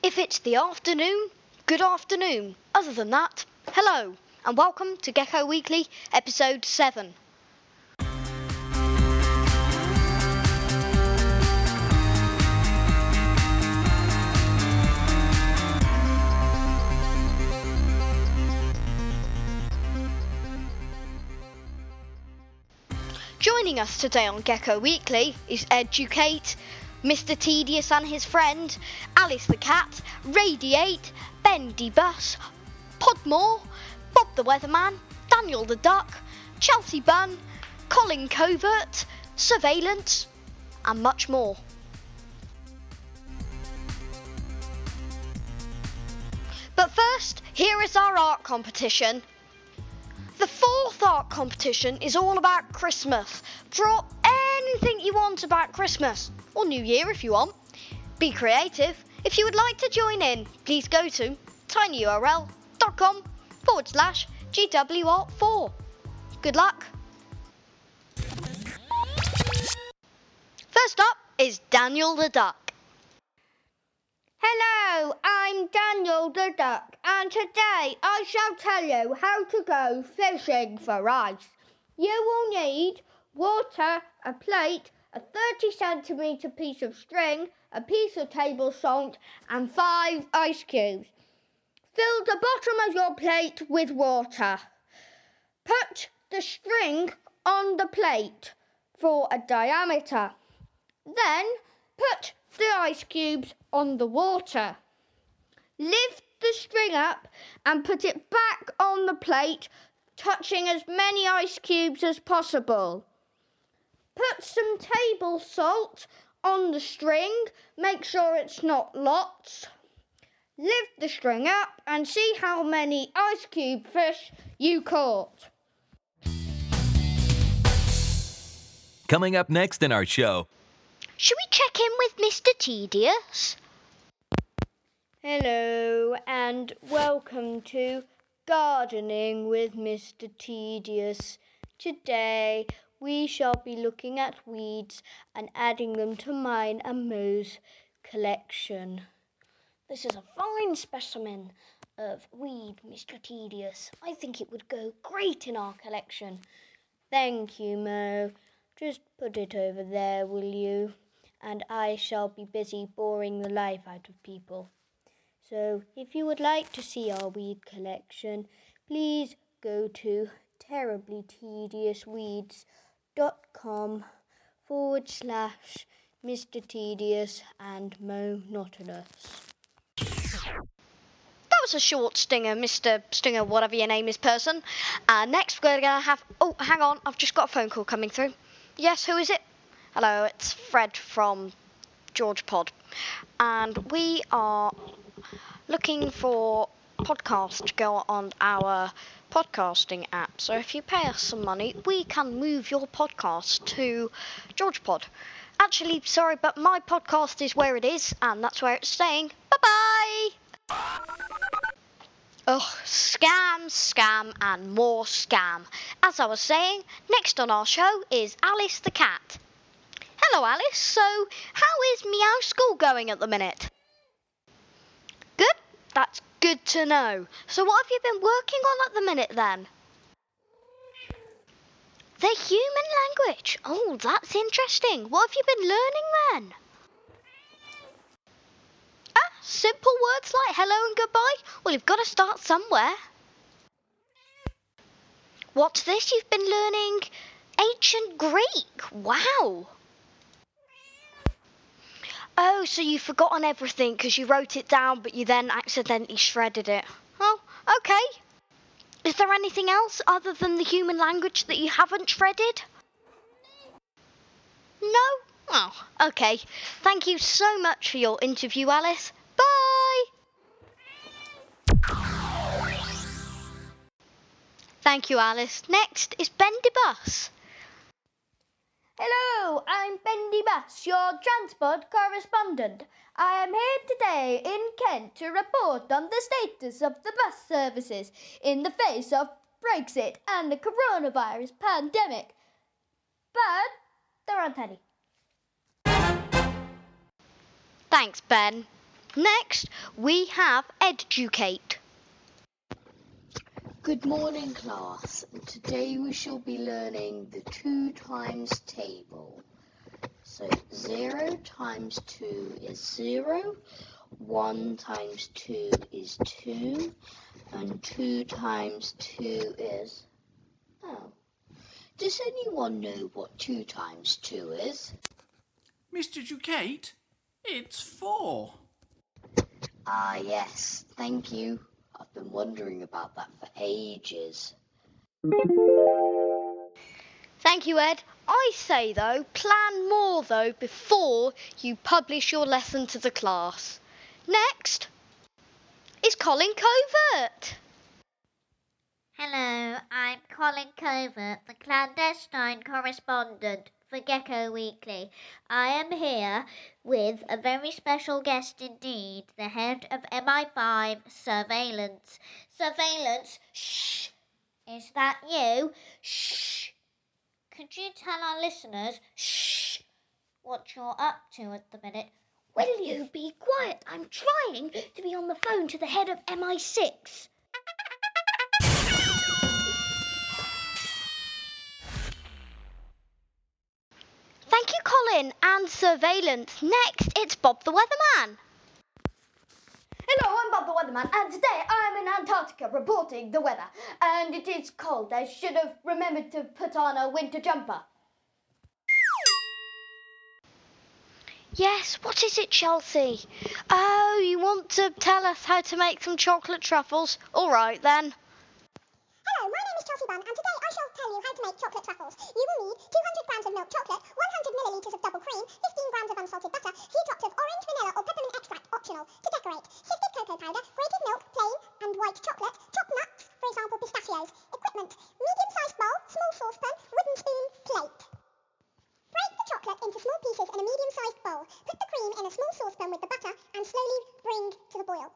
If it's the afternoon, good afternoon. Other than that, hello, and welcome to Gecko Weekly, episode 7. Joining us today on Gecko Weekly is Educate, Mr. Tedious and his friend, Alice the Cat, Radiate, Bendy Bus, Podmore, Bob the Weatherman, Daniel the Duck, Chelsea Bunn, Colin Covert, Surveillance, and much more. But first, here is our art competition. The fourth art competition is all about Christmas. Draw anything you want about Christmas, or New Year if you want. Be creative. If you would like to join in, please go to tinyurl.com forward slash GWArt4. Good luck. First up is Daniel the Duck. Hello, I'm Daniel the Duck, and today I shall tell you how to go fishing for ice. You will need water, a plate, a 30 centimetre piece of string, a piece of table salt, and five ice cubes. Fill the bottom of your plate with water. Put the string on the plate for a diameter. Then put the ice cubes on the water. Lift the string up and put it back on the plate, touching as many ice cubes as possible. Put some table salt on the string, make sure it's not lots. Lift the string up and see how many ice cube fish you caught. Coming up next in our show, Should we check in with Mr. Tedious? Hello and welcome to Gardening with Mr. Tedious. Today we shall be looking at weeds and adding them to mine and Mo's collection. This is a fine specimen of weed, Mr. Tedious. I think it would go great in our collection. Thank you, Mo. Just put it over there, will you? And I shall be busy boring the life out of people. So, if you would like to see our weed collection, please go to terriblytediousweeds.com forward slash Mr. Tedious and Mo Nautilus. That was a short stinger, Mr. Stinger, whatever your name is, person. Uh, next, we're going to have. Oh, hang on, I've just got a phone call coming through. Yes, who is it? Hello, it's Fred from George Pod. And we are looking for podcasts to go on our podcasting app. So if you pay us some money, we can move your podcast to George Pod. Actually, sorry, but my podcast is where it is, and that's where it's staying. Bye bye! Ugh, scam, scam, and more scam. As I was saying, next on our show is Alice the cat. Hello, Alice. So, how is Meow School going at the minute? Good. That's good to know. So, what have you been working on at the minute then? The human language. Oh, that's interesting. What have you been learning then? Ah, simple words like hello and goodbye? Well, you've got to start somewhere. What's this? You've been learning ancient Greek. Wow. Oh, so you've forgotten everything because you wrote it down, but you then accidentally shredded it. Oh, okay. Is there anything else other than the human language that you haven't shredded? No? Oh, okay. Thank you so much for your interview, Alice. Bye! Thank you, Alice. Next is Bendy Bus. Hello, I'm Bendy Bass, your transport correspondent. I am here today in Kent to report on the status of the bus services in the face of Brexit and the coronavirus pandemic. But there aren't any. Thanks, Ben. Next, we have Educate. Good morning, class. Today we shall be learning the 2 times table. So 0 times 2 is 0, 1 times 2 is 2, and 2 times 2 is... Oh. Does anyone know what 2 times 2 is? Mr. Ducate, it's four. Ah, yes, thank you. I've been wondering about that for ages. Thank you, Ed. I say, though, plan more, though, before you publish your lesson to the class. Next is Colin Covert. Hello, I'm Colin Covert, the clandestine correspondent for Gecko Weekly. I am here with a very special guest indeed, the head of MI5 Surveillance. Surveillance, shh! Is that you? Shh! Could you tell our listeners, shh, what you're up to at the minute? Will you be quiet? I'm trying to be on the phone to the head of MI6. Thank you, Colin, and Surveillance. Next, it's Bob the Weatherman. Hello, I'm Bob the Weatherman, and today I'm in Antarctica reporting the weather. And it is cold. I should have remembered to put on a winter jumper. Yes, what is it, Chelsea? Oh, you want to tell us how to make some chocolate truffles? All right, then. Hello, my name is Chelsea Bunn, and today You will need 200 grams of milk chocolate, 100 millilitres of double cream, 15 grams of unsalted butter, few drops of orange, vanilla, or peppermint extract, optional. To decorate, sifted cocoa powder, grated milk, plain and white chocolate, chopped nuts, for example pistachios. Equipment: medium-sized bowl, small saucepan, wooden spoon, plate. Break the chocolate into small pieces in a medium-sized bowl. Put the cream in a small saucepan with the butter and slowly bring to the boil.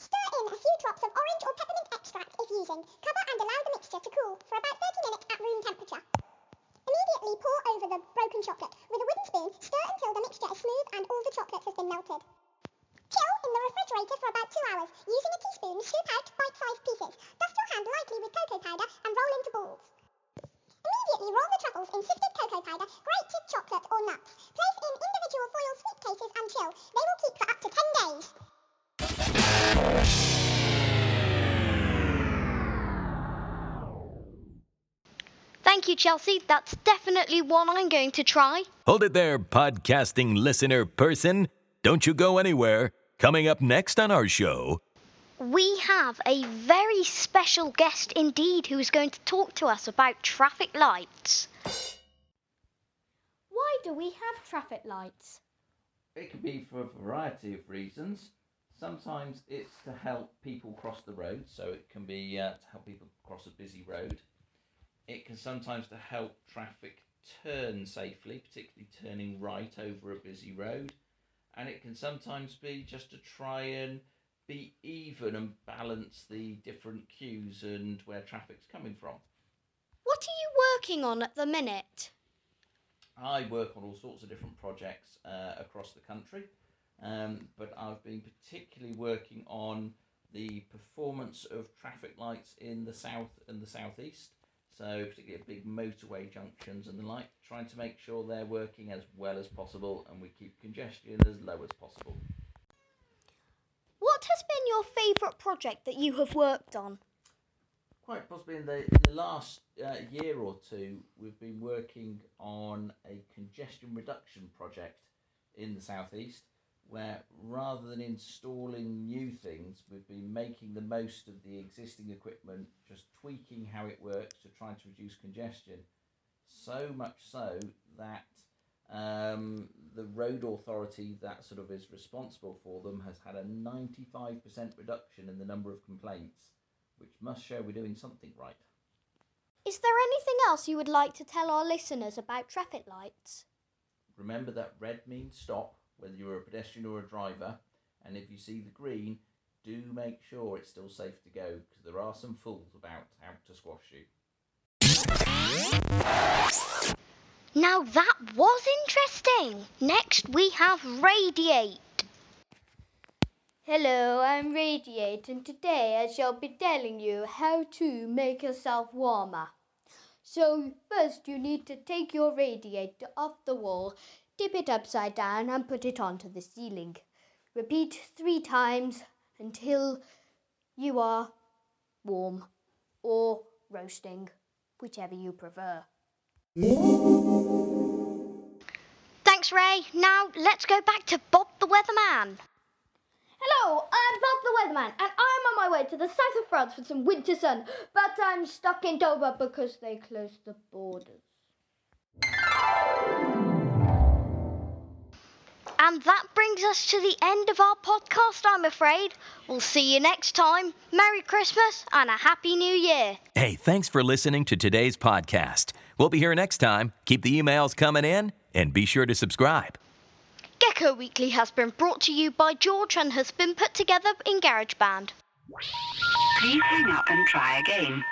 Stir in a few drops of orange or peppermint extract if using. Sifted cocoa powder, grated chocolate or nuts. Place in individual foil sweet cases and chill. They will keep for up to 10 days. Thank you, Chelsea. That's definitely one I'm going to try. Hold it there, podcasting listener person. Don't you go anywhere. Coming up next on our show, We have a very special guest indeed who is going to talk to us about traffic lights. Why do we have traffic lights? It can be for a variety of reasons. Sometimes it's to help people cross the road, so it can be uh, to help people cross a busy road. It can sometimes to help traffic turn safely, particularly turning right over a busy road. And it can sometimes be just to try and be even and balance the different queues and where traffic's coming from. What are you working on at the minute? I work on all sorts of different projects uh, across the country, um, but I've been particularly working on the performance of traffic lights in the south and the southeast. So, particularly at big motorway junctions and the like, trying to make sure they're working as well as possible and we keep congestion as low as possible. What has been your favourite project that you have worked on? Quite possibly in the, in the last uh, year or two, we've been working on a congestion reduction project in the southeast, where rather than installing new things, we've been making the most of the existing equipment, just tweaking how it works to try to reduce congestion. So much so that um, the road authority that sort of is responsible for them has had a 95% reduction in the number of complaints, which must show we're doing something right. Is there anything else you would like to tell our listeners about traffic lights? Remember that red means stop, whether you're a pedestrian or a driver, and if you see the green, do make sure it's still safe to go because there are some fools about out to squash you. Now that was interesting. Next, we have Radiate. Hello, I'm Radiate, and today I shall be telling you how to make yourself warmer. So, first you need to take your radiator off the wall, dip it upside down, and put it onto the ceiling. Repeat three times until you are warm or roasting, whichever you prefer. Thanks, Ray. Now let's go back to Bob the Weatherman. Hello, I'm Bob the Weatherman, and I'm on my way to the south of France for some winter sun, but I'm stuck in Dover because they closed the borders. And that brings us to the end of our podcast, I'm afraid. We'll see you next time. Merry Christmas and a Happy New Year. Hey, thanks for listening to today's podcast. We'll be here next time. Keep the emails coming in and be sure to subscribe. Gecko Weekly has been brought to you by George and has been put together in GarageBand. Please hang up and try again.